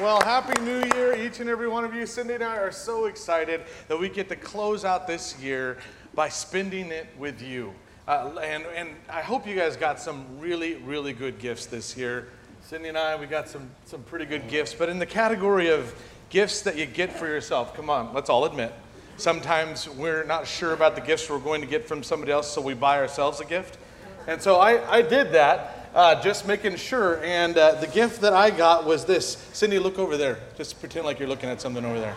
Well, Happy New Year, each and every one of you. Cyndi and I are so excited that we get to close out this year by spending it with you. Uh, and, and I hope you guys got some really, really good gifts this year. Cyndi and I, we got some, some pretty good gifts. But in the category of gifts that you get for yourself, come on, let's all admit. Sometimes we're not sure about the gifts we're going to get from somebody else, so we buy ourselves a gift. And so I, I did that, uh, just making sure. And uh, the gift that I got was this. Cyndi, look over there. Just pretend like you're looking at something over there.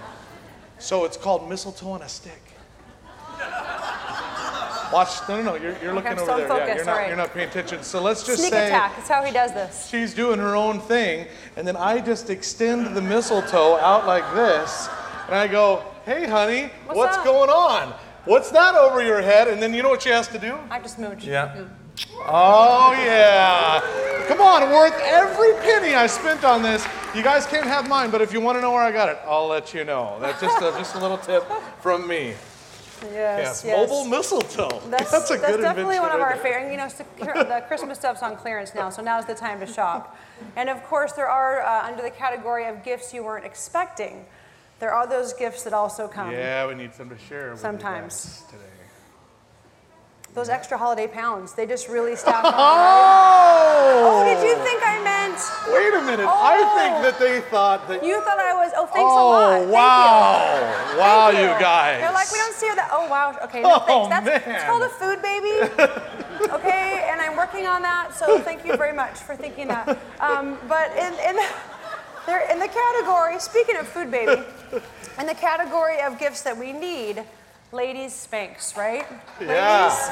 So it's called mistletoe on a stick. Watch, no, no, no, you're, you're looking I'm over still there. yeah, focused, you're not, all right. you're not paying attention. So let's just Sneak say attack. That's how he does this. she's doing her own thing, and then I just extend the mistletoe out like this, and I go, "Hey, honey, What's what's, going on? What's that over your head?" And then you know what she has to do? I just mooch. Yeah. Oh yeah. Come on, worth every penny I spent on this. You guys can't have mine, but if you want to know where I got it, I'll let you know. That's just a, just a little tip from me. Yes, Yes, yes. mobile mistletoe. That's, a good that's definitely one of our favorite. You know, the Christmas stuff's on clearance now, so now's the time to shop. And of course, there are uh, under the category of gifts you weren't expecting. There are those gifts that also come. Yeah, we need some to share. Sometimes. today. Those extra holiday pounds, they just really stack on. Oh! Oh, did you think I meant? Wait a minute. I Oh. think that they thought that. You thought I was? Oh, thanks oh, a lot. Thank wow. you. Wow, Thank you. guys. They're like, we don't see that. Oh, wow. Okay, no Oh, thanks. That's man. it's called a food baby. okay, and I'm working on that. So thank you very much for thinking that. Um, but in in the, they're in the category. Speaking of food baby, in the category of gifts that we need. Ladies Spanx, right? Yeah. Ladies.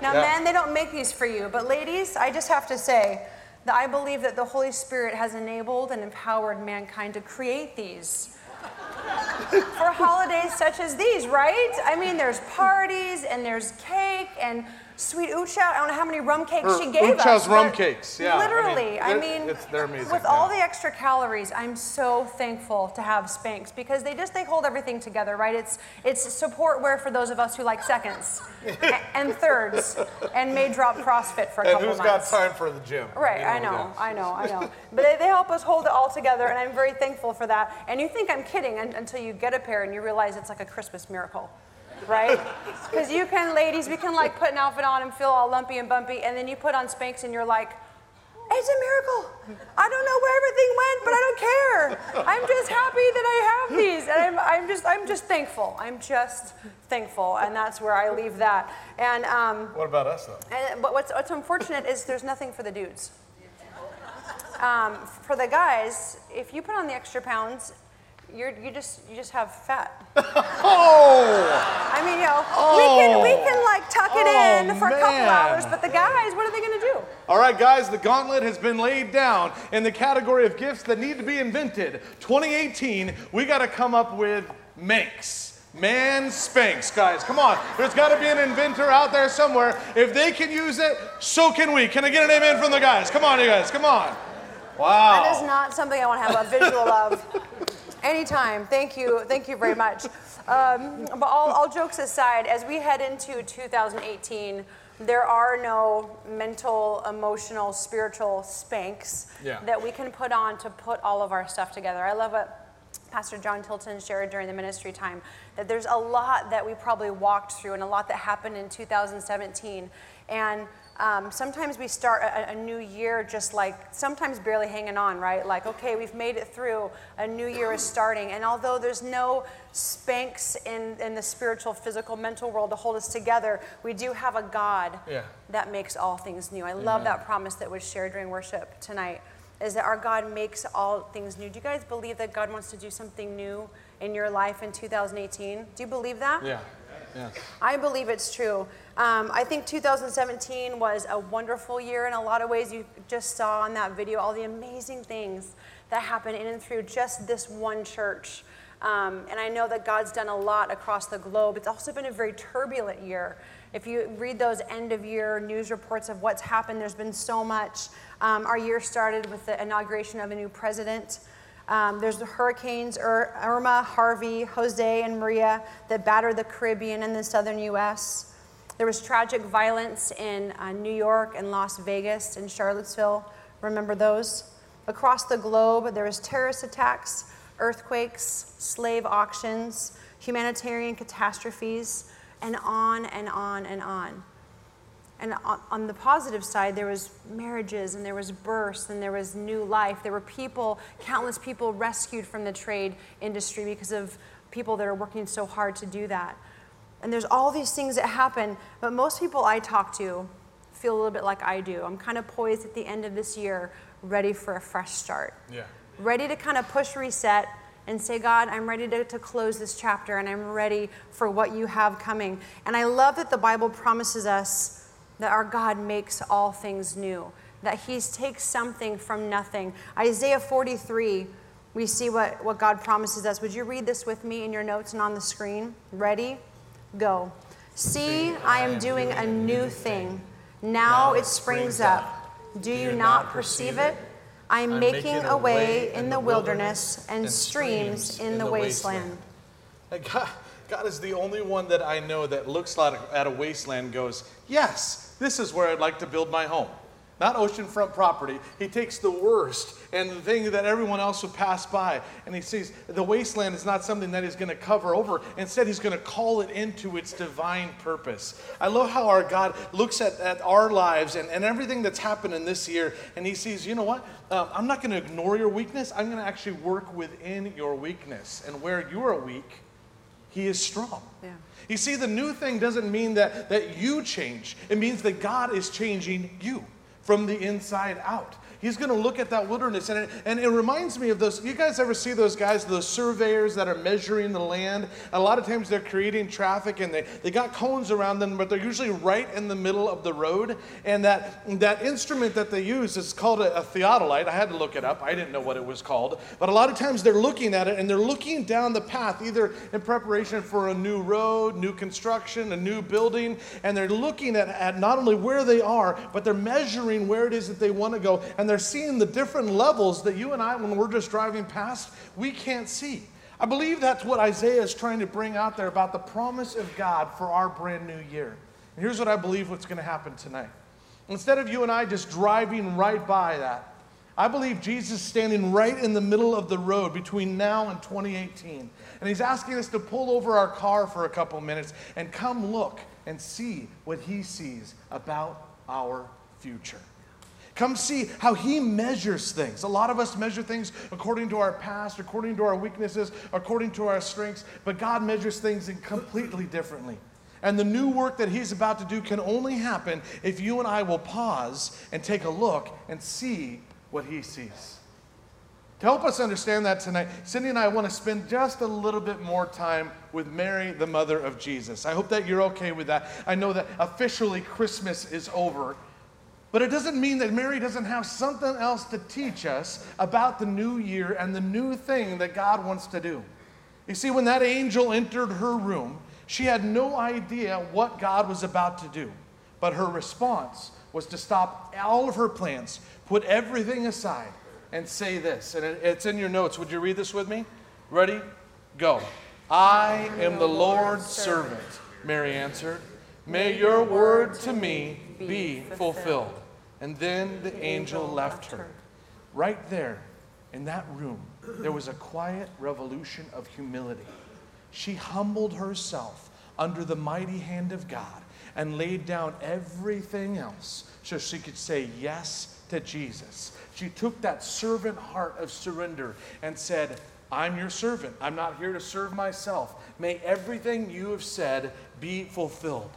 Now, Yeah. men, they don't make these for you, but ladies, I just have to say that I believe that the Holy Spirit has enabled and empowered mankind to create these for holidays such as these, right? I mean, there's parties and there's cake and sweet ucha. I don't know how many rum cakes she gave Ucha's us. rum cakes, yeah, I mean, Literally, I mean, it's- they're amazing, with all the extra calories, I'm so thankful to have Spanx because they just they hold everything together, right? It's it's support wear for those of us who like seconds and thirds and may drop CrossFit for a couple months And who's got time for the gym? Right, You I know, yeah. I know, I know. But they, they help us hold it all together, and I'm very thankful for that. And you think I'm kidding until you get a pair and you realize it's like a Christmas miracle, right? Because you can, ladies, we can like put an outfit on and feel all lumpy and bumpy, and then you put on Spanx and you're like, it's a miracle. I don't know where everything went, but I don't care. I'm just happy that I have these, and I'm, I'm just, I'm just thankful. I'm just thankful, and that's where I leave that. And um, What about us, though? and, but what's, what's unfortunate is there's nothing for the dudes. Um, for the guys, if you put on the extra pounds, you're, you just you just have fat. Oh! I mean, you know, we oh! can we can like tuck it Oh, in for a couple man. hours, but the guys, what are they gonna do? All right, guys, the gauntlet has been laid down in the category of gifts that need to be invented. 2018, we got to come up with Manx. Man Spanx, guys, come on. There's got to be an inventor out there somewhere. If they can use it, so can we. Can I get an amen from the guys? Come on, you guys, come on. Wow. That is not something I want to have a visual of. Anytime. Thank you. Thank you very much. Um, but all, all jokes aside, as we head into 2018, there are no mental, emotional, spiritual Spanx Yeah. that we can put on to put all of our stuff together. I love what Pastor John Tilton shared during the ministry time that there's a lot that we probably walked through and a lot that happened in 2017. And um, sometimes we start a, a new year just like sometimes barely hanging on, right? Like, okay, we've made it through, a new year is starting. And although there's no Spanx in, in the spiritual, physical, mental world to hold us together, we do have a God Yeah. that makes all things new. I love that promise that was shared during worship tonight is that our God makes all things new. Do you guys believe that God wants to do something new in your life in 2018? Do you believe that? Yeah. Yeah. I believe it's true. Um, I think 2017 was a wonderful year in a lot of ways. You just saw on that video all the amazing things that happened in and through just this one church. Um, and I know that God's done a lot across the globe. It's also been a very turbulent year. If you read those end of year news reports of what's happened, there's been so much. Um, our year started with the inauguration of a new president. Um, there's the hurricanes Ir- Irma, Harvey, Jose, and Maria that battered the Caribbean and the southern U.S. There was tragic violence in uh, New York and Las Vegas and Charlottesville. Remember those? Across the globe, there was terrorist attacks, earthquakes, slave auctions, humanitarian catastrophes, and on and on and on. And on, on, the positive side, there was marriages and there was births and there was new life. There were people, countless people rescued from the trade industry because of people that are working so hard to do that. And there's all these things that happen, but most people I talk to feel a little bit like I do. I'm kind of poised at the end of this year, ready for a fresh start. Yeah. Ready to kind of push reset and say, God, I'm ready to, to close this chapter and I'm ready for what you have coming. And I love that the Bible promises us that our God makes all things new, that He takes something from nothing. Isaiah 43, we see what, what God promises us. Would you read this with me in your notes and on the screen? Ready? Go. See, I am doing a new thing. Now it springs up. Do you not perceive it? I am making a way in the wilderness and streams in the wasteland. God, God is the only one that I know that looks at a wasteland goes, Yes, this is where I'd like to build my home not oceanfront property. He takes the worst and the thing that everyone else would pass by, and he sees the wasteland is not something that he's going to cover over. Instead, he's going to call it into its divine purpose. I love how our God looks at, at our lives and, and everything that's happened in this year, and he sees, you know what? Um, I'm not going to ignore your weakness. I'm going to actually work within your weakness. And where you are weak, he is strong. Yeah. You see, the new thing doesn't mean that, that you change, it means that God is changing you from the inside out. He's going to look at that wilderness. And it, and it reminds me of those. You guys ever see those guys, those surveyors that are measuring the land? A lot of times they're creating traffic and they, they got cones around them, but they're usually right in the middle of the road. And that, that instrument that they use is called a, a theodolite. I had to look it up. I didn't know what it was called. But a lot of times they're looking at it and they're looking down the path, either in preparation for a new road, new construction, a new building. And they're looking at, at not only where they are, but they're measuring where it is that they want to go. And they're seeing the different levels that you and I, when we're just driving past, we can't see. I believe that's what Isaiah is trying to bring out there about the promise of God for our brand new year. And here's what I believe what's going to happen tonight. Instead of you and I just driving right by that, I believe Jesus is standing right in the middle of the road between now and 2018. And he's asking us to pull over our car for a couple minutes and come look and see what he sees about our future. Come see how he measures things. A lot of us measure things according to our past, according to our weaknesses, according to our strengths, but God measures things in completely differently. And the new work that he's about to do can only happen if you and I will pause and take a look and see what he sees. To help us understand that tonight, Cyndi and I want to spend just a little bit more time with Mary, the mother of Jesus. I hope that you're okay with that. I know that officially Christmas is over, but it doesn't mean that Mary doesn't have something else to teach us about the new year and the new thing that God wants to do. You see, when that angel entered her room, she had no idea what God was about to do. But her response was to stop all of her plans, put everything aside, and say this. And it's in your notes. Would you read this with me? Ready? Go. I am the Lord's servant, Mary answered. May your word to me be fulfilled. And then the angel left her. Right there in that room, there was a quiet revolution of humility. She humbled herself under the mighty hand of God and laid down everything else so she could say yes to Jesus. She took that servant heart of surrender and said, I'm your servant. I'm not here to serve myself. May everything you have said be fulfilled.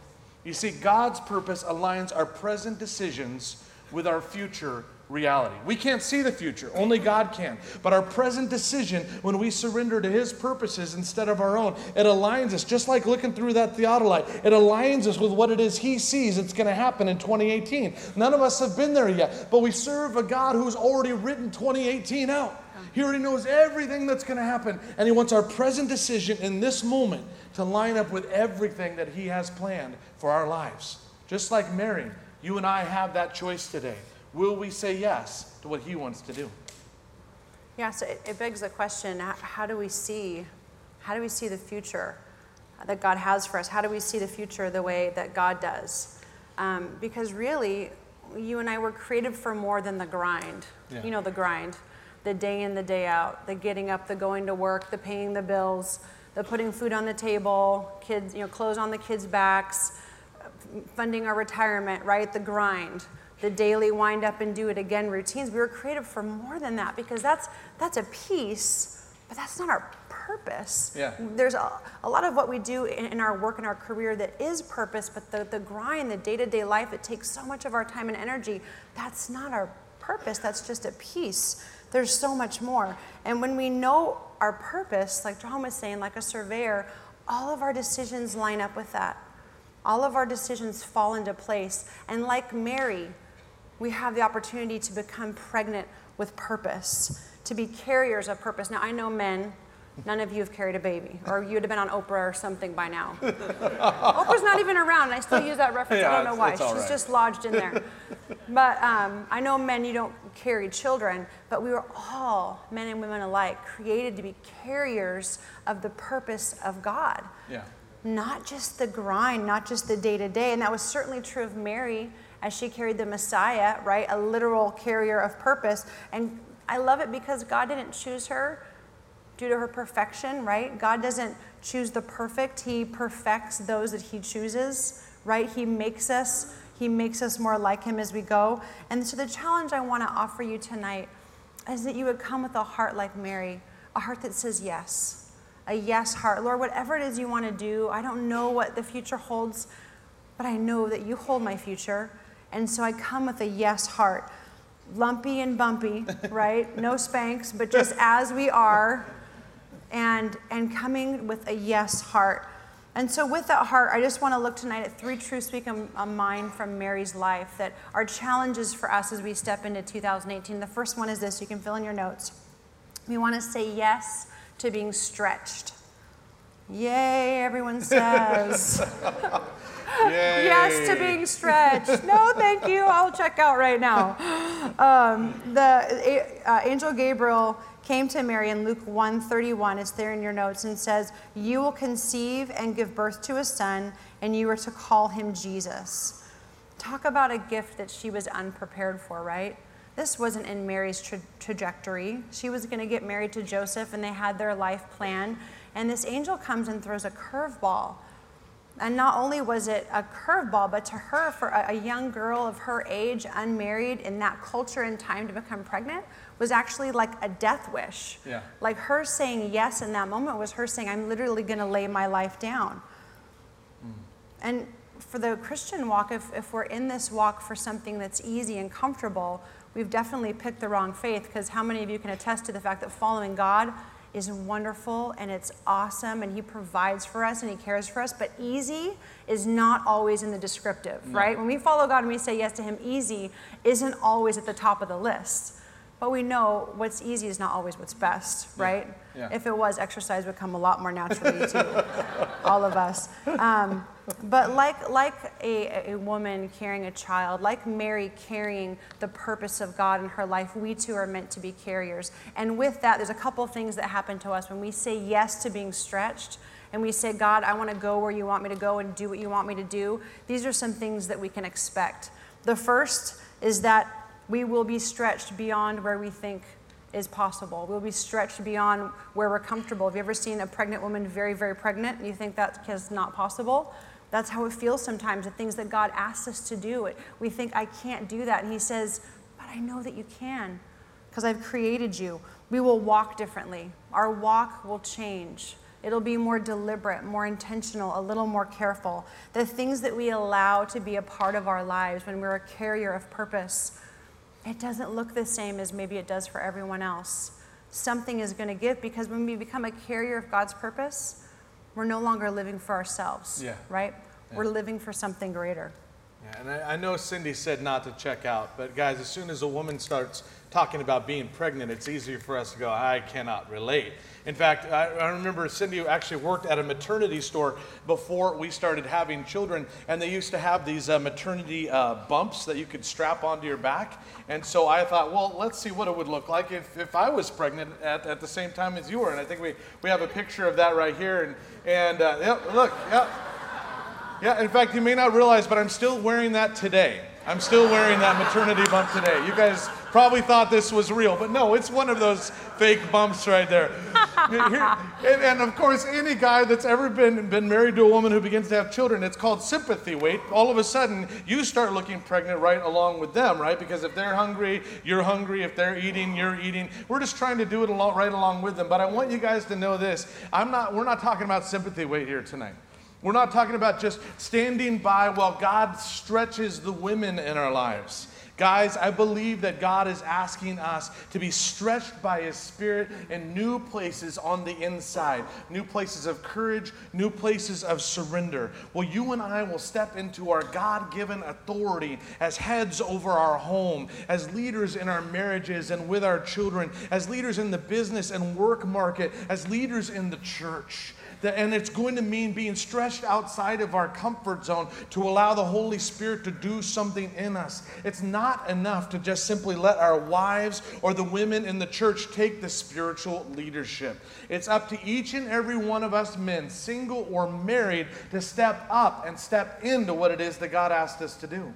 You see, God's purpose aligns our present decisions with our future reality. We can't see the future, only God can. But our present decision, when we surrender to His purposes instead of our own, it aligns us, just like looking through that theodolite, it aligns us with what it is He sees that's going to happen in 2018. None of us have been there yet, but we serve a God who's already written 2018 out. He already knows everything that's going to happen, and He wants our present decision in this moment to line up with everything that He has planned for our lives. Just like Mary, you and I have that choice today. Will we say yes to what He wants to do? Yeah, so it, it begs the question how do we see how do we see the future that God has for us? How do we see the future the way that God does? Um, because really, you and I were created for more than the grind. Yeah. You know, the grind, the day in, the day out, the getting up, the going to work, the paying the bills, the putting food on the table, kids, you know, clothes on the kids' backs, funding our retirement, right? The grind, the daily wind up and do it again routines. We were created for more than that because that's that's a piece, but that's not our purpose. Yeah. There's a, a lot of what we do in, in our work and our career that is purpose, but the, the grind, the day-to-day life it takes so much of our time and energy, that's not our purpose. That's just a piece. There's so much more. And when we know our purpose, like Jon was saying, like a surveyor, all of our decisions line up with that. All of our decisions fall into place. And like Mary, we have the opportunity to become pregnant with purpose, to be carriers of purpose. Now, I know men, none of you have carried a baby, or you'd have been on Oprah or something by now. Oprah's not even around, and I still use that reference. Yeah, I don't know why. She's right. just lodged in there. but um, I know men, you don't carry children, but we were all, men and women alike, created to be carriers of the purpose of God Yeah. Not just the grind, not just the day to day. And that was certainly true of Mary as she carried the Messiah, right? A literal carrier of purpose. And I love it because God didn't choose her due to her perfection, right? God doesn't choose the perfect, He perfects those that He chooses, right? He makes us. He makes us more like him as we go. And so, the challenge I want to offer you tonight is that you would come with a heart like Mary, a heart that says yes, a yes heart. Lord, whatever it is you want to do, I don't know what the future holds, but I know that you hold my future. And so I come with a yes heart. Lumpy and bumpy, right? No Spanx, but just as we are, and, and coming with a yes heart. And so, with that heart, I just want to look tonight at three truths we can uh, mine from Mary's life that are challenges for us as we step into 2018. The first one is this you can fill in your notes. We want to say yes to being stretched. Yay, everyone says. Yay. yes to being stretched. No, thank you. I'll check out right now. Um, the uh, angel Gabriel came to Mary in Luke 1:31. It's there in your notes and says, "You will conceive and give birth to a son, and you are to call him Jesus." Talk about a gift that she was unprepared for, right? This wasn't in Mary's tra- trajectory. She was going to get married to Joseph, and they had their life plan. And this angel comes and throws a curveball. And not only was it a curveball, but to her, for a, a young girl of her age, unmarried in that culture and time to become pregnant, was actually like a death wish. Yeah. Like her saying yes in that moment was her saying, I'm literally going to lay my life down. Hmm. And for the Christian walk, if, if we're in this walk for something that's easy and comfortable, we've definitely picked the wrong faith because how many of you can attest to the fact that following God is wonderful and it's awesome and He provides for us and He cares for us, but easy is not always in the descriptive, right? When we follow God and we say yes to Him, easy isn't always at the top of the list. But we know what's easy is not always what's best, right? Yeah. If it was, exercise would come a lot more naturally to all of us. Um, but like, like a, a woman carrying a child, like Mary carrying the purpose of God in her life, we too are meant to be carriers. And with that, there's a couple of things that happen to us when we say yes to being stretched and we say, God, I want to go where you want me to go and do what you want me to do. These are some things that we can expect. The first is that we will be stretched beyond where we think is possible. We'll be stretched beyond where we're comfortable. Have you ever seen a pregnant woman very, very pregnant and you think that is not possible? That's how it feels sometimes, the things that God asks us to do. We think, I can't do that. And He says, But I know that you can because I've created you. We will walk differently. Our walk will change. It'll be more deliberate, more intentional, a little more careful. The things that we allow to be a part of our lives when we're a carrier of purpose, it doesn't look the same as maybe it does for everyone else. Something is going to give because when we become a carrier of God's purpose, we're no longer living for ourselves, Yeah. right? We're living for something greater. Yeah, and I, I know Cyndi said not to check out, but guys, as soon as a woman starts talking about being pregnant, it's easier for us to go, I cannot relate. In fact, I, I remember Cyndi actually worked at a maternity store before we started having children, and they used to have these uh, maternity uh, bumps that you could strap onto your back. And so I thought, well, let's see what it would look like if, if I was pregnant at, at the same time as you were. And I think we, we have a picture of that right here. And, and uh, look, yep. Yeah, in fact, you may not realize, but I'm still wearing that today. I'm still wearing that maternity bump today. You guys probably thought this was real, but no, it's one of those fake bumps right there. Here- and, and of course, any guy that's ever been, been married to a woman who begins to have children, it's called sympathy weight. All of a sudden, you start looking pregnant right along with them, right? Because if they're hungry, you're hungry. If they're eating, you're eating. We're just trying to do it along, right along with them. But I want you guys to know this. I'm not, we're not talking about sympathy weight here tonight. We're not talking about just standing by while God stretches the women in our lives. Guys, I believe that God is asking us to be stretched by His Spirit in new places on the inside, new places of courage, new places of surrender. Well, you and I will step into our God given authority as heads over our home, as leaders in our marriages and with our children, as leaders in the business and work market, as leaders in the church. And it's going to mean being stretched outside of our comfort zone to allow the Holy Spirit to do something in us. It's not enough to just simply let our wives or the women in the church take the spiritual leadership. It's up to each and every one of us men, single or married, to step up and step into what it is that God asked us to do.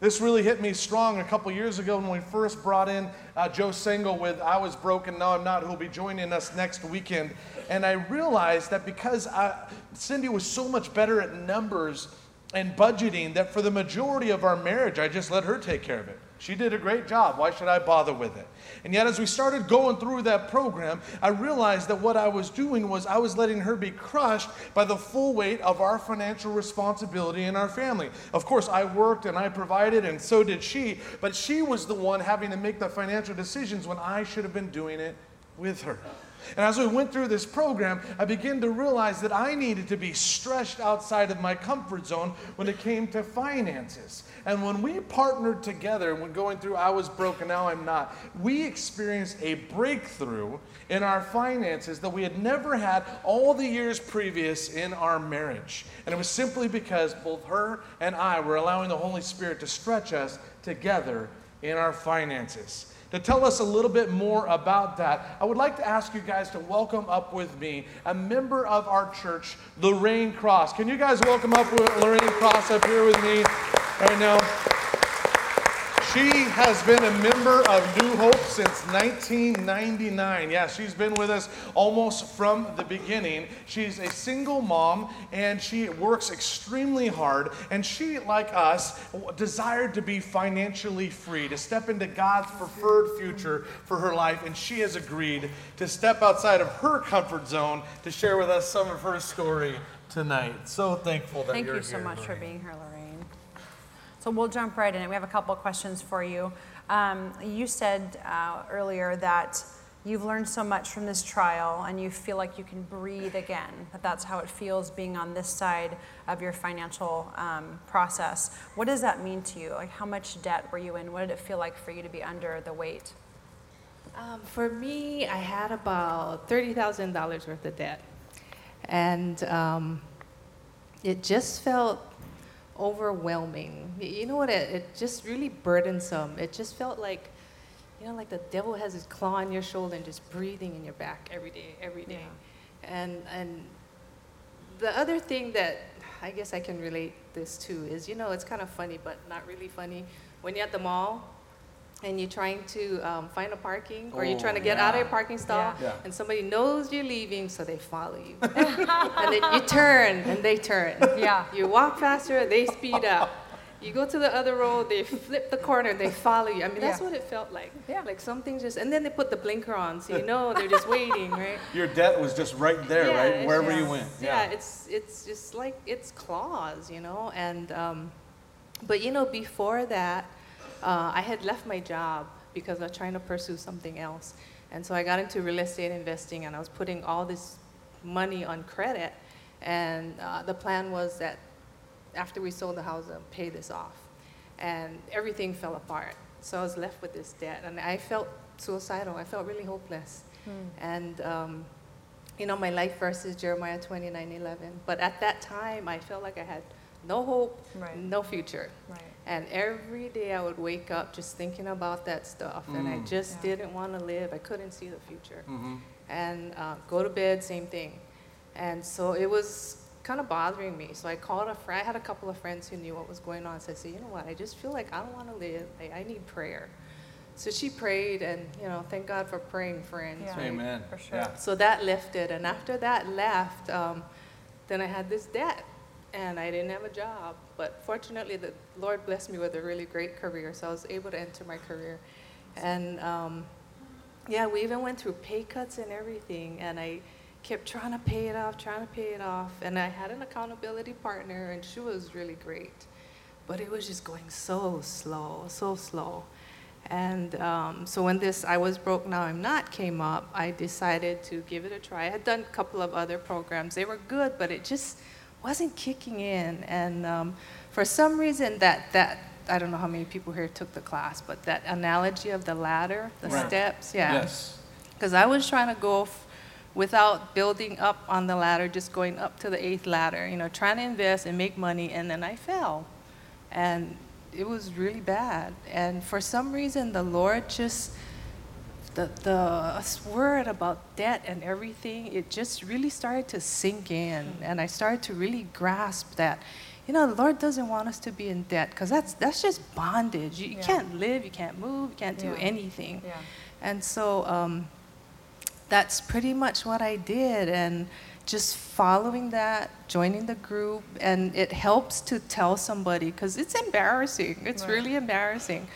This really hit me strong a couple years ago when we first brought in uh, Joe Sangl with I Was Broken, Now I'm Not, who'll be joining us next weekend. And I realized that because I, Cyndi was so much better at numbers and budgeting, that for the majority of our marriage, I just let her take care of it. She did a great job. Why should I bother with it? And yet, as we started going through that program, I realized that what I was doing was I was letting her be crushed by the full weight of our financial responsibility in our family. Of course, I worked and I provided, and so did she, but she was the one having to make the financial decisions when I should have been doing it with her. And as we went through this program, I began to realize that I needed to be stretched outside of my comfort zone when it came to finances. And when we partnered together, when going through I was broken, now I'm not, we experienced a breakthrough in our finances that we had never had all the years previous in our marriage. And it was simply because both her and I were allowing the Holy Spirit to stretch us together in our finances. To tell us a little bit more about that, I would like to ask you guys to welcome up with me a member of our church, Lorraine Cross. Can you guys welcome up with Lorraine Cross up here with me Oh, right now? She has been a member of New Hope since 1999. Yeah, she's been with us almost from the beginning. She's a single mom and she works extremely hard. And she, like us, desired to be financially free, to step into God's preferred future for her life. And she has agreed to step outside of her comfort zone to share with us some of her story tonight. So thankful that Thank you're you so here, much for being here, Lorraine. So we'll jump right in. We have a couple of questions for you. Um, you said uh, earlier that you've learned so much from this trial and you feel like you can breathe again, that that's how it feels being on this side of your financial um, process. What does that mean to you? Like, how much debt were you in? What did it feel like for you to be under the weight? Um, for me, I had about $30,000 worth of debt. And um, it just felt overwhelming. You know what? It, it just really burdensome. It just felt like, you know, like the devil has his claw on your shoulder and just breathing in your back every day, every day. And, and the other thing that I guess I can relate this to is, you know, it's kind of funny, but not really funny. When you're at the mall and you're trying to um, find a parking, or you're trying to Oh, get out of your parking stall, Yeah. and somebody knows you're leaving, so they follow you. and then you turn, and they turn. Yeah. You walk faster, they speed up. You go to the other road, they flip the corner, they follow you. I mean, that's Yeah. what it felt like. Yeah. Like something just, and then they put the blinker on, so you know they're just waiting, right? Your debt was just right there, Yeah, right? Wherever just- you went. Yeah, it's it's just like it's claws, you know. And um, but you know, before that, uh, I had left my job because I was trying to pursue something else, and so I got into real estate investing, and I was putting all this money on credit, and uh, the plan was that after we sold the house, I'd pay this off, and everything fell apart. So I was left with this debt, and I felt suicidal. I felt really hopeless, and. Um, you know, my life verse is Jeremiah 29 11. But at that time, I felt like I had no hope, Right. no future. Right. And every day I would wake up just thinking about that stuff. And I just Yeah. didn't want to live. I couldn't see the future. Mm-hmm. And uh, go to bed, same thing. And so it was kind of bothering me. So I called a friend. I had a couple of friends who knew what was going on. So I said, you know what? I just feel like I don't want to live. I, I need prayer. So she prayed, and you know, thank God for praying friends. Yeah. right? Amen. For sure. Yeah. So that lifted, and after that left, um, then I had this debt, and I didn't have a job. But fortunately, the Lord blessed me with a really great career, so I was able to enter my career. And um, yeah, we even went through pay cuts and everything, and I kept trying to pay it off, trying to pay it off. And I had an accountability partner, and she was really great. But it was just going so slow, so slow. And um, so when this I Was Broke Now I'm Not came up, I decided to give it a try. I had done a couple of other programs. They were good, but it just wasn't kicking in. And um, for some reason, that, that, I don't know how many people here took the class, but that analogy of the ladder, the Right. steps, yeah. Yes. Because I was trying to go f- without building up on the ladder, just going up to the eighth ladder, you know, trying to invest and make money, and then I fell. And it was really bad. And for some reason, the Lord just, the, the word about debt and everything, it just really started to sink in. And I started to really grasp that, you know, the Lord doesn't want us to be in debt because that's, that's just bondage. You, you Yeah. can't live, you can't move, you can't do Yeah. anything. Yeah. And so um, that's pretty much what I did. And just following that, joining the group, and it helps to tell somebody because it's embarrassing. It's Right. really embarrassing.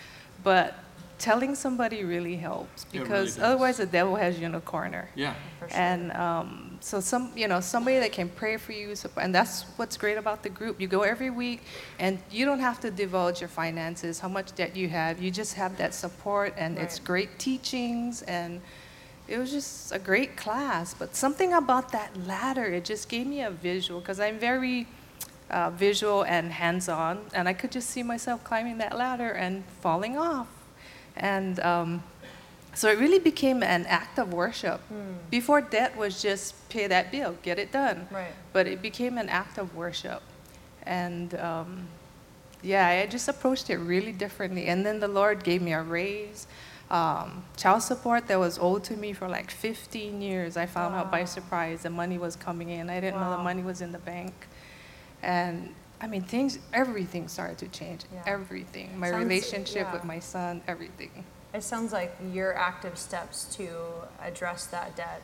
But telling somebody really helps really because does. otherwise the devil has you in a corner. Yeah. For sure. And um, so some, you know, somebody that can pray for you, so- and that's what's great about the group. You go every week, and you don't have to divulge your finances, how much debt you have. You just have that support, and it's Right. great teachings, and it was just a great class. But something about that ladder, it just gave me a visual because I'm very uh, visual and hands-on, and I could just see myself climbing that ladder and falling off, and. Um, so it really became an act of worship. Before debt was just pay that bill, get it done. Right. But it became an act of worship. And um, yeah, I just approached it really differently. And then the Lord gave me a raise. Um, child support that was owed to me for like 15 years. I found out by surprise the money was coming in. I didn't know the money was in the bank. And I mean, things, everything started to change. Yeah. Everything. My Sounds- relationship with my son, everything. It sounds like your active steps to address that debt,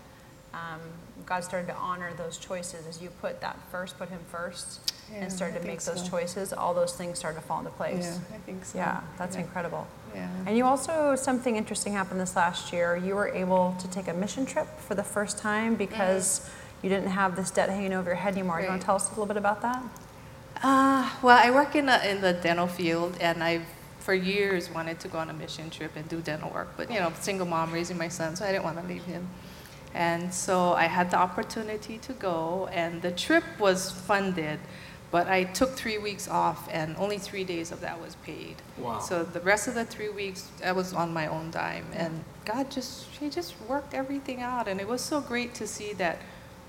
um, God started to honor those choices as you put that first, put Him first, Yeah, and started I to make those so. choices. All those things started to fall into place. Yeah, I think so. Yeah, that's Yeah. incredible. Yeah. And you also, something interesting happened this last year. You were able to take a mission trip for the first time because you didn't have this debt hanging over your head anymore. You want to tell us a little bit about that? Uh, well, I work in, a, in the dental field, and I've for years wanted to go on a mission trip and do dental work. But you know, single mom raising my son, so I didn't want to leave him. And so I had the opportunity to go, and the trip was funded, but I took three weeks off, and only three days of that was paid. Wow. So the rest of the three weeks, I was on my own dime, and God just He just worked everything out, and it was so great to see that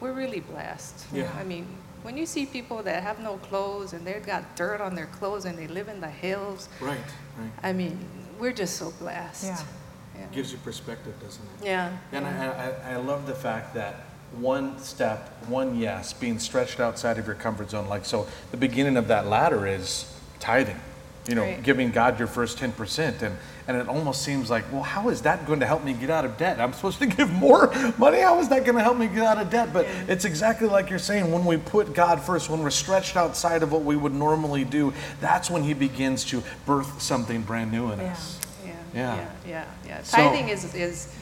we're really blessed. Yeah. I mean, when you see people that have no clothes and they've got dirt on their clothes and they live in the hills, Right. Right. I mean, we're just so blessed. Yeah. Yeah. Gives you perspective, doesn't it? Yeah. And I, I, I love the fact that one step, one yes, being stretched outside of your comfort zone. Like, so the beginning of that ladder is tithing, you know, Right. giving God your first 10%. And, and it almost seems like, well, how is that going to help me get out of debt? I'm supposed to give more money. How is that going to help me get out of debt? But it's exactly like you're saying when we put God first, when we're stretched outside of what we would normally do, that's when He begins to birth something brand new in Yeah. us. Yeah. Yeah. Yeah. Yeah. yeah. So- Tithing is, is,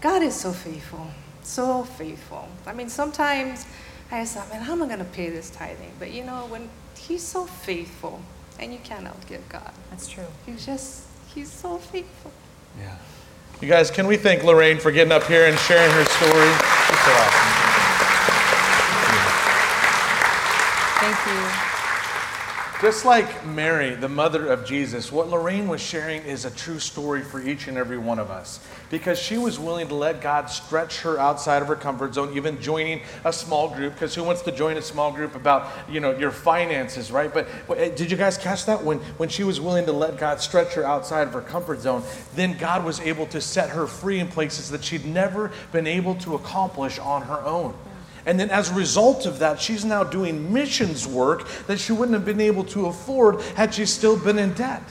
God is so faithful. So faithful. I mean, sometimes I thought, man, how am I going to pay this tithing? But you know, when He's so faithful, and you can't outgive God. That's true. He's just, He's so faithful. Yeah. You guys, can we thank Lorraine for getting up here and sharing her story? She's so awesome. Thank you. Just like Mary, the mother of Jesus, what Lorraine was sharing is a true story for each and every one of us because she was willing to let God stretch her outside of her comfort zone, even joining a small group. Because who wants to join a small group about you know your finances, right? But eh, did you guys catch that when when she was willing to let God stretch her outside of her comfort zone? Then God was able to set her free in places that she'd never been able to accomplish on her own. And then, as a result of that, she's now doing missions work that she wouldn't have been able to afford had she still been in debt.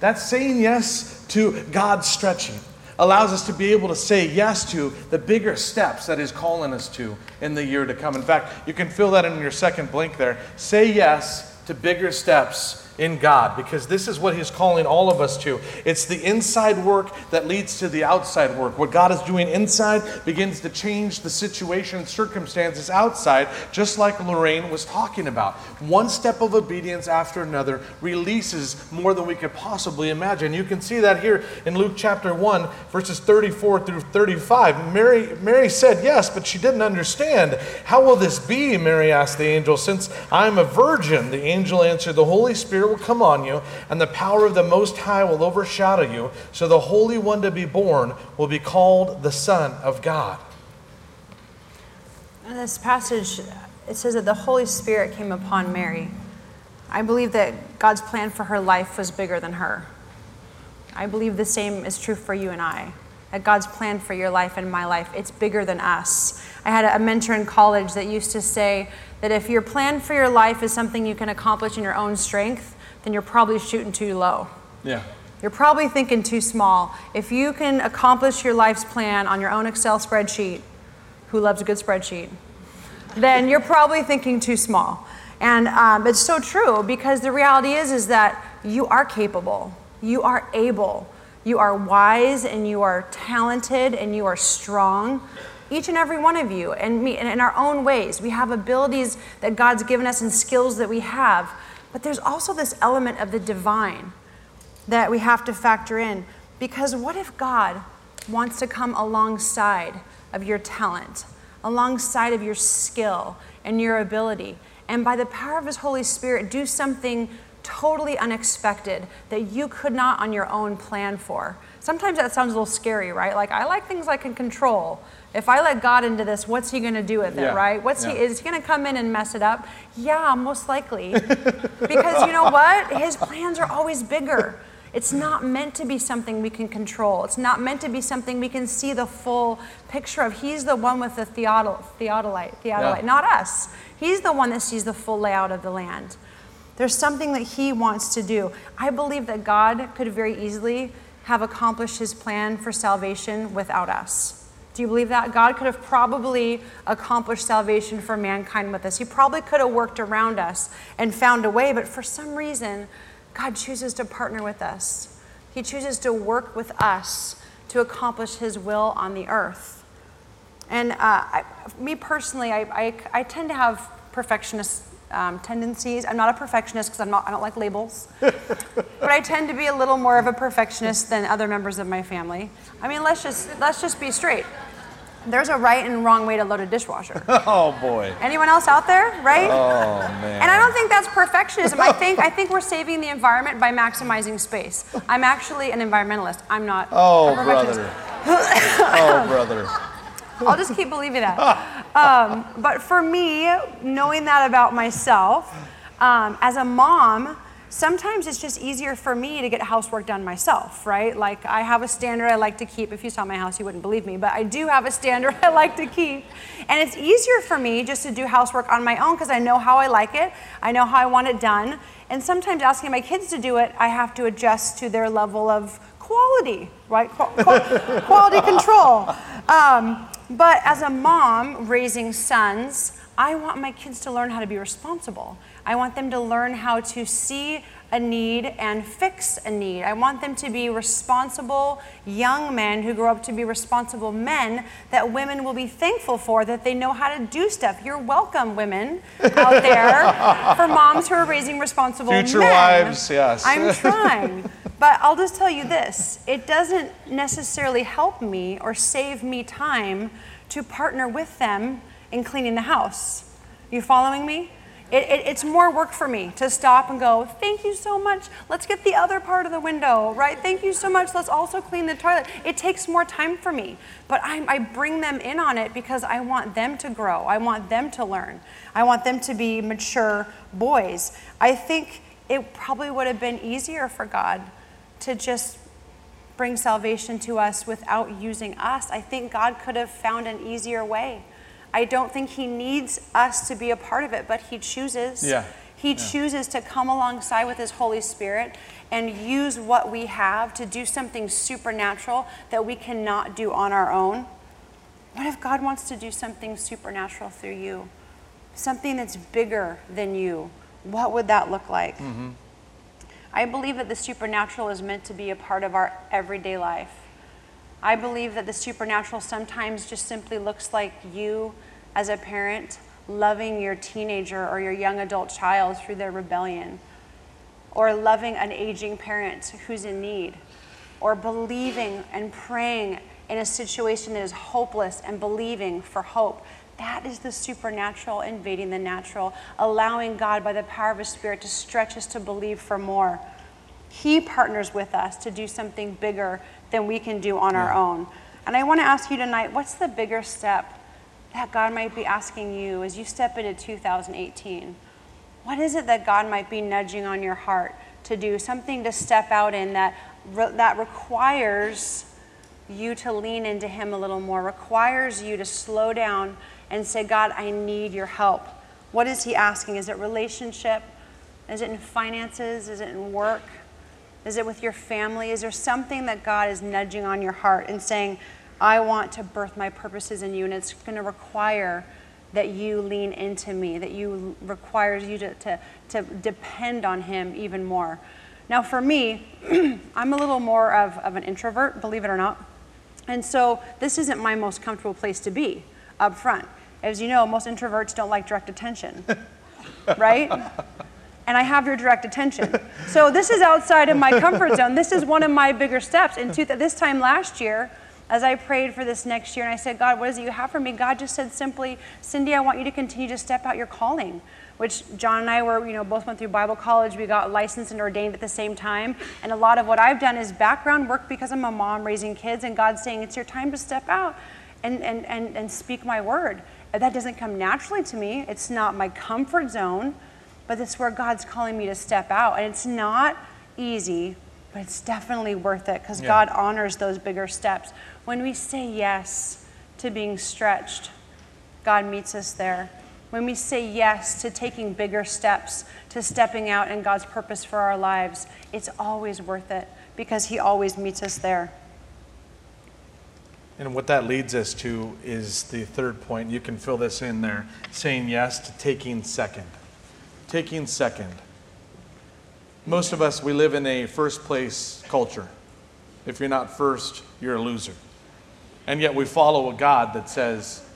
That's saying yes to God's stretching. Allows us to be able to say yes to the bigger steps that He's calling us to in the year to come. In fact, you can fill that in your second blink there. Say yes to bigger steps in God because this is what He's calling all of us to. It's the inside work that leads to the outside work. What God is doing inside begins to change the situation and circumstances outside, just like Lorraine was talking about. One step of obedience after another releases more than we could possibly imagine. You can see that here in Luke chapter 1, verses 34 through 35. Mary, Mary said yes, but she didn't understand. How will this be? Mary asked the angel, since I am a virgin. The angel answered, The Holy Spirit will come on you, and the power of the Most High will overshadow you. So the Holy One to be born will be called the Son of God. In this passage, it says that the Holy Spirit came upon Mary. I believe that God's plan for her life was bigger than her. I believe the same is true for you and I. That God's plan for your life and my life, it's bigger than us. I had a mentor in college that used to say that if your plan for your life is something you can accomplish in your own strength, then you're probably shooting too low. Yeah. You're probably thinking too small. If you can accomplish your life's plan on your own Excel spreadsheet, who loves a good spreadsheet, then you're probably thinking too small. And um, it's so true because the reality is is that you are capable, you are able, you are wise, and you are talented, and you are strong. Each and every one of you, and me, and in our own ways, we have abilities that God's given us and skills that we have. But there's also this element of the divine that we have to factor in. Because what if God wants to come alongside of your talent, alongside of your skill and your ability, and by the power of His Holy Spirit, do something totally unexpected that you could not on your own plan for? Sometimes that sounds a little scary, right? Like, I like things I can control. If I let God into this, what's He going to do with it, Yeah, right? What's yeah. He is He going to come in and mess it up? Yeah, most likely. because you know what? His plans are always bigger. It's not meant to be something we can control. It's not meant to be something we can see the full picture of. He's the one with the theodol- theodolite, theodolite, Yeah. not us. He's the one that sees the full layout of the land. There's something that he wants to do. I believe that God could very easily have accomplished his plan for salvation without us. Do you believe that? God could have probably accomplished salvation for mankind with us. He probably could have worked around us and found a way, but for some reason, God chooses to partner with us. He chooses to work with us to accomplish his will on the earth. And uh, I, me personally, I, I, I tend to have perfectionist um, tendencies. I'm not a perfectionist because I'm not, I don't like labels. but I tend to be a little more of a perfectionist than other members of my family. I mean, let's just, let's just be straight. There's a right and wrong way to load a dishwasher. Oh boy. Anyone else out there, right? Oh man. And I don't think that's perfectionism. I think I think we're saving the environment by maximizing space. I'm actually an environmentalist. I'm not. Oh a brother. oh brother. I'll just keep believing that. Um, but for me, knowing that about myself, um, as a mom, sometimes it's just easier for me to get housework done myself, right? Like I have a standard I like to keep. If you saw my house, you wouldn't believe me, but I do have a standard I like to keep. And it's easier for me just to do housework on my own because I know how I like it, I know how I want it done. And sometimes asking my kids to do it, I have to adjust to their level of quality, right? Qu- qu- quality control. Um, but as a mom raising sons, I want my kids to learn how to be responsible. I want them to learn how to see a need and fix a need. I want them to be responsible young men who grow up to be responsible men that women will be thankful for, that they know how to do stuff. You're welcome, women out there, for moms who are raising responsible Future men. wives, yes. I'm trying. But I'll just tell you this it doesn't necessarily help me or save me time to partner with them in cleaning the house. You following me? It, it, it's more work for me to stop and go, thank you so much. Let's get the other part of the window, right? Thank you so much. Let's also clean the toilet. It takes more time for me, but I, I bring them in on it because I want them to grow. I want them to learn. I want them to be mature boys. I think it probably would have been easier for God to just bring salvation to us without using us. I think God could have found an easier way. I don't think He needs us to be a part of it, but He chooses. Yeah. He chooses to come alongside with His Holy Spirit and use what we have to do something supernatural that we cannot do on our own. What if God wants to do something supernatural through you? Something that's bigger than you? What would that look like? Mm-hmm. I believe that the supernatural is meant to be a part of our everyday life. I believe that the supernatural sometimes just simply looks like you as a parent loving your teenager or your young adult child through their rebellion, or loving an aging parent who's in need, or believing and praying in a situation that is hopeless and believing for hope. That is the supernatural invading the natural, allowing God by the power of His Spirit to stretch us to believe for more. He partners with us to do something bigger than we can do on our own. And I want to ask you tonight what's the bigger step that God might be asking you as you step into 2018? What is it that God might be nudging on your heart to do? Something to step out in that, that requires you to lean into Him a little more, requires you to slow down and say, God, I need your help. What is He asking? Is it relationship? Is it in finances? Is it in work? Is it with your family? Is there something that God is nudging on your heart and saying, I want to birth my purposes in you, and it's going to require that you lean into me, that you requires you to, to, to depend on him even more. Now, for me, I'm a little more of, of an introvert, believe it or not. And so this isn't my most comfortable place to be up front. As you know, most introverts don't like direct attention, right? And I have your direct attention. So this is outside of my comfort zone. This is one of my bigger steps. In two, this time last year, as I prayed for this next year and I said, God, what is it you have for me? God just said simply, Cyndi, I want you to continue to step out your calling. Which Jon and I were, you know, both went through Bible college. We got licensed and ordained at the same time. And a lot of what I've done is background work because I'm a mom raising kids, and God's saying, it's your time to step out and, and, and, and speak my word. That doesn't come naturally to me. It's not my comfort zone, but it's where God's calling me to step out. And it's not easy, but it's definitely worth it because Yeah. God honors those bigger steps. When we say yes to being stretched, God meets us there. When we say yes to taking bigger steps, to stepping out in God's purpose for our lives, it's always worth it because He always meets us there. And what that leads us to is the third point. You can fill this in there saying yes to taking second. Taking second. Most of us, we live in a first place culture. If you're not first, you're a loser. And yet we follow a God that says,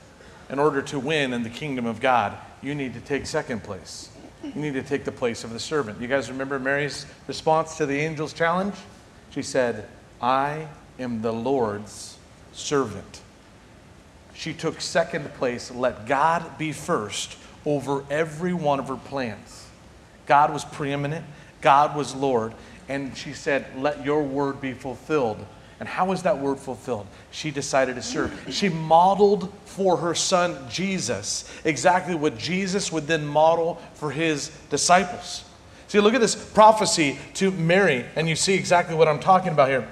in order to win in the kingdom of God, you need to take second place. You need to take the place of the servant. You guys remember Mary's response to the angel's challenge? She said, I am the Lord's servant. She took second place, let God be first over every one of her plans. God was preeminent, God was Lord, and she said, Let your word be fulfilled. And how was that word fulfilled? She decided to serve. She modeled for her son Jesus exactly what Jesus would then model for his disciples. See, look at this prophecy to Mary, and you see exactly what I'm talking about here.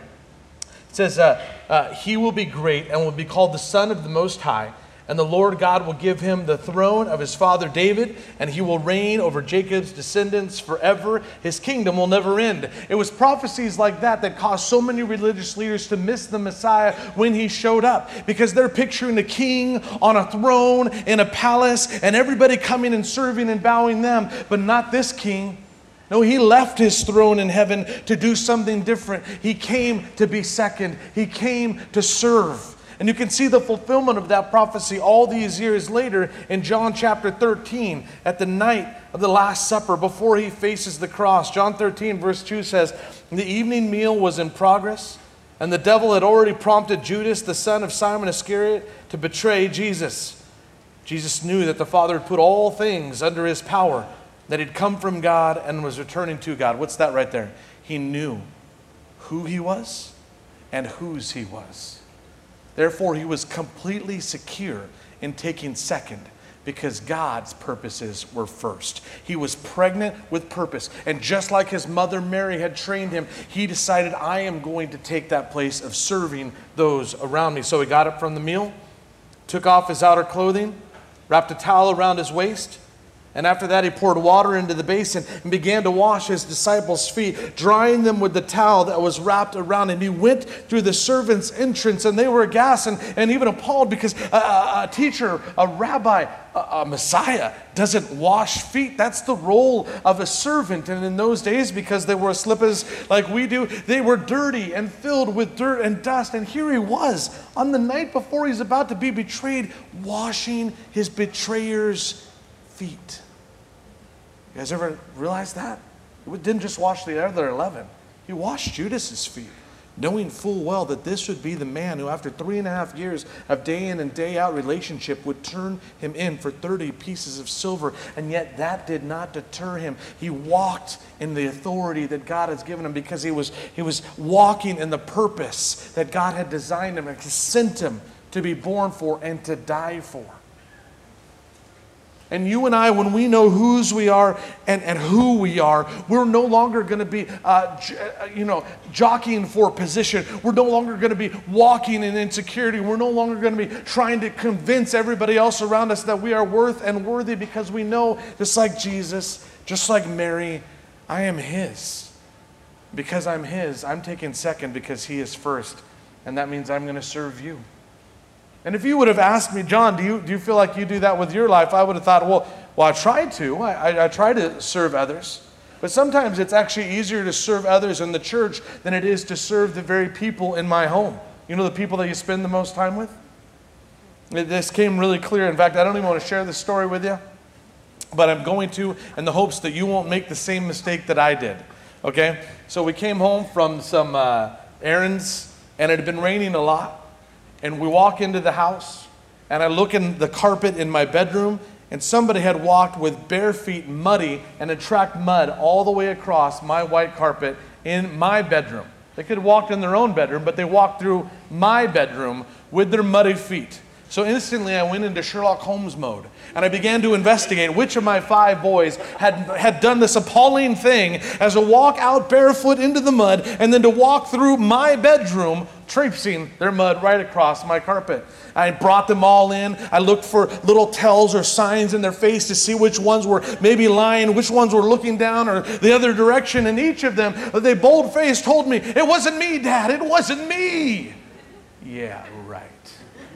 It says, uh, uh, He will be great and will be called the Son of the Most High. And the Lord God will give him the throne of his father David, and he will reign over Jacob's descendants forever. His kingdom will never end. It was prophecies like that that caused so many religious leaders to miss the Messiah when he showed up because they're picturing a king on a throne in a palace and everybody coming and serving and bowing them, but not this king. No, he left his throne in heaven to do something different. He came to be second, he came to serve. And you can see the fulfillment of that prophecy all these years later in John chapter 13 at the night of the Last Supper before he faces the cross. John 13, verse 2 says, The evening meal was in progress, and the devil had already prompted Judas, the son of Simon Iscariot, to betray Jesus. Jesus knew that the Father had put all things under his power, that he'd come from God and was returning to God. What's that right there? He knew who he was and whose he was. Therefore, he was completely secure in taking second because God's purposes were first. He was pregnant with purpose. And just like his mother Mary had trained him, he decided, I am going to take that place of serving those around me. So he got up from the meal, took off his outer clothing, wrapped a towel around his waist. And after that, he poured water into the basin and began to wash his disciples' feet, drying them with the towel that was wrapped around him. He went through the servants' entrance, and they were aghast and, and even appalled because a, a, teacher, a rabbi, a, a Messiah doesn't wash feet. That's the role of a servant. And in those days, because they wore slippers like we do, they were dirty and filled with dirt and dust. And here he was on the night before he's about to be betrayed, washing his betrayer's feet. You guys ever realize that? He didn't just wash the other 11, he washed Judas's feet, knowing full well that this would be the man who, after three and a half years of day in and day out relationship, would turn him in for 30 pieces of silver. And yet that did not deter him. He walked in the authority that God has given him because he was, he was walking in the purpose that God had designed him and sent him to be born for and to die for. And you and I, when we know whose we are and, and who we are, we're no longer going to be, uh, j- uh, you know, jockeying for position. We're no longer going to be walking in insecurity. We're no longer going to be trying to convince everybody else around us that we are worth and worthy because we know, just like Jesus, just like Mary, I am His. Because I'm His, I'm taking second because He is first. And that means I'm going to serve you. And if you would have asked me, Jon, do you, do you feel like you do that with your life? I would have thought, well, well I try to. I, I, I try to serve others. But sometimes it's actually easier to serve others in the church than it is to serve the very people in my home. You know, the people that you spend the most time with? This came really clear. In fact, I don't even want to share this story with you, but I'm going to in the hopes that you won't make the same mistake that I did. Okay? So we came home from some uh, errands, and it had been raining a lot and we walk into the house and i look in the carpet in my bedroom and somebody had walked with bare feet muddy and had tracked mud all the way across my white carpet in my bedroom. They could have walked in their own bedroom but they walked through my bedroom with their muddy feet. So instantly i went into sherlock holmes mode and I began to investigate which of my five boys had, had done this appalling thing as to walk out barefoot into the mud and then to walk through my bedroom, traipsing their mud right across my carpet. I brought them all in. I looked for little tells or signs in their face to see which ones were maybe lying, which ones were looking down or the other direction. And each of them, they bold faced told me, It wasn't me, Dad, it wasn't me. Yeah.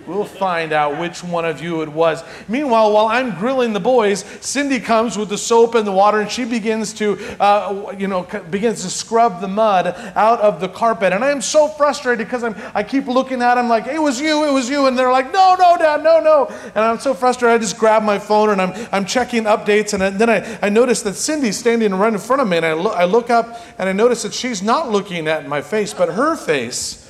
We'll find out which one of you it was. Meanwhile, while I'm grilling the boys, Cyndi comes with the soap and the water, and she begins to, uh, you know, begins to scrub the mud out of the carpet. And I am so frustrated because I'm, I keep looking at them like, "It was you, it was you," and they're like, "No, no, Dad, no, no." And I'm so frustrated. I just grab my phone and I'm, I'm checking updates, and then I, I notice that Cyndi's standing right in front of me, and I, lo- I look up and I notice that she's not looking at my face, but her face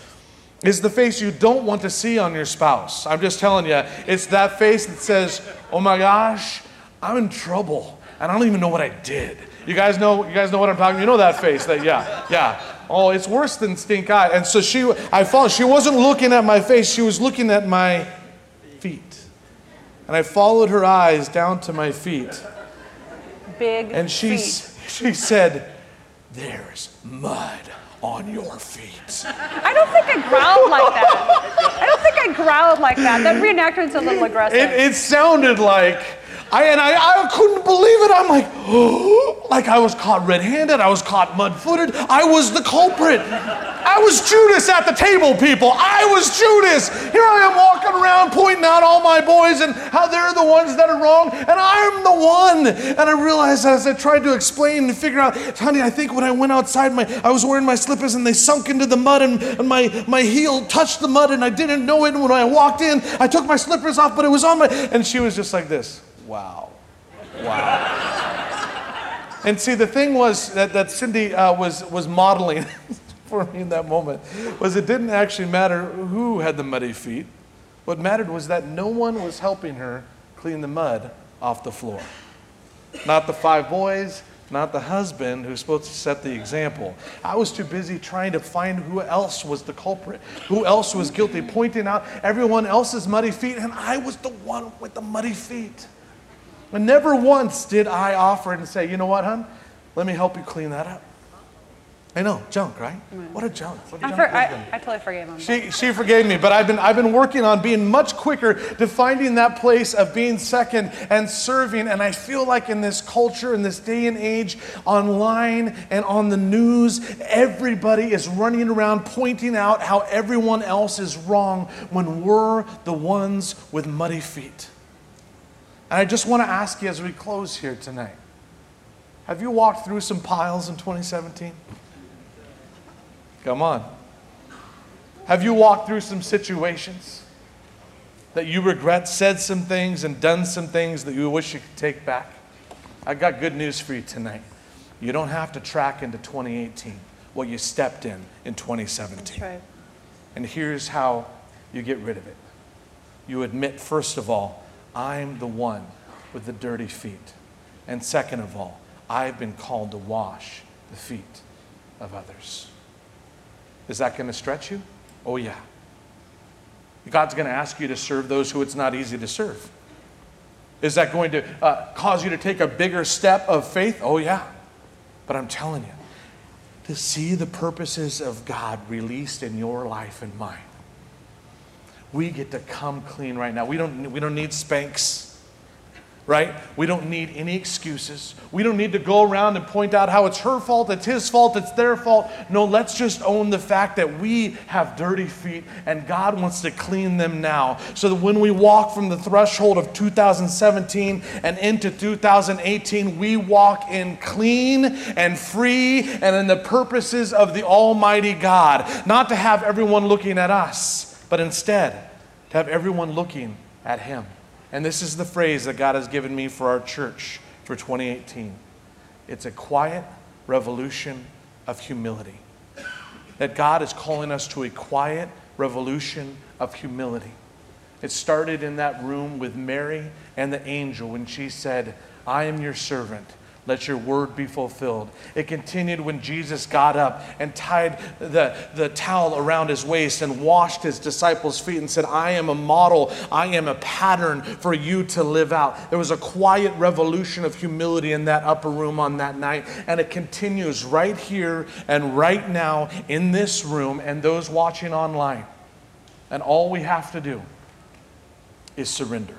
is the face you don't want to see on your spouse. I'm just telling you, it's that face that says, "Oh my gosh, I'm in trouble, and I don't even know what I did." You guys know, you guys know what I'm talking. About? You know that face? That yeah, yeah. Oh, it's worse than stink eye. And so she, I followed. She wasn't looking at my face. She was looking at my feet, and I followed her eyes down to my feet, Big and she, feet. she said, "There's mud." On your feet. I don't think I growled like that. I don't think I growled like that. That reenactment's a little aggressive. It, it sounded like, I, and I, I couldn't believe it. I'm like, oh, like I was caught red handed. I was caught mud footed. I was the culprit. I was Judas at the table, people. I was Judas. Here I am around pointing out all my boys and how they're the ones that are wrong, and I'm the one. And I realized as I tried to explain and figure out, honey, I think when I went outside, my I was wearing my slippers and they sunk into the mud, and, and my, my heel touched the mud, and I didn't know it. And when I walked in, I took my slippers off, but it was on my. And she was just like this. Wow. Wow. and see, the thing was that, that Cyndi uh, was, was modeling for me in that moment was it didn't actually matter who had the muddy feet. What mattered was that no one was helping her clean the mud off the floor. Not the five boys, not the husband who's supposed to set the example. I was too busy trying to find who else was the culprit, who else was guilty, pointing out everyone else's muddy feet, and I was the one with the muddy feet. And never once did I offer and say, you know what, hon? Let me help you clean that up. I know, junk, right? What a junk. What a junk for, I. I totally forgave him. She, she forgave me, but I've been, I've been working on being much quicker to finding that place of being second and serving. And I feel like in this culture, in this day and age, online and on the news, everybody is running around pointing out how everyone else is wrong when we're the ones with muddy feet. And I just want to ask you as we close here tonight have you walked through some piles in 2017? Come on. Have you walked through some situations that you regret, said some things, and done some things that you wish you could take back? I've got good news for you tonight. You don't have to track into 2018 what you stepped in in 2017. That's right. And here's how you get rid of it you admit, first of all, I'm the one with the dirty feet. And second of all, I've been called to wash the feet of others. Is that going to stretch you? Oh, yeah. God's going to ask you to serve those who it's not easy to serve. Is that going to uh, cause you to take a bigger step of faith? Oh, yeah. But I'm telling you, to see the purposes of God released in your life and mine, we get to come clean right now. We don't, we don't need Spanx right? We don't need any excuses. We don't need to go around and point out how it's her fault, it's his fault, it's their fault. No, let's just own the fact that we have dirty feet and God wants to clean them now. So that when we walk from the threshold of 2017 and into 2018, we walk in clean and free and in the purposes of the Almighty God. Not to have everyone looking at us, but instead to have everyone looking at Him. And this is the phrase that God has given me for our church for 2018 it's a quiet revolution of humility. That God is calling us to a quiet revolution of humility. It started in that room with Mary and the angel when she said, I am your servant. Let your word be fulfilled. It continued when Jesus got up and tied the, the towel around his waist and washed his disciples' feet and said, I am a model, I am a pattern for you to live out. There was a quiet revolution of humility in that upper room on that night, and it continues right here and right now in this room and those watching online. And all we have to do is surrender.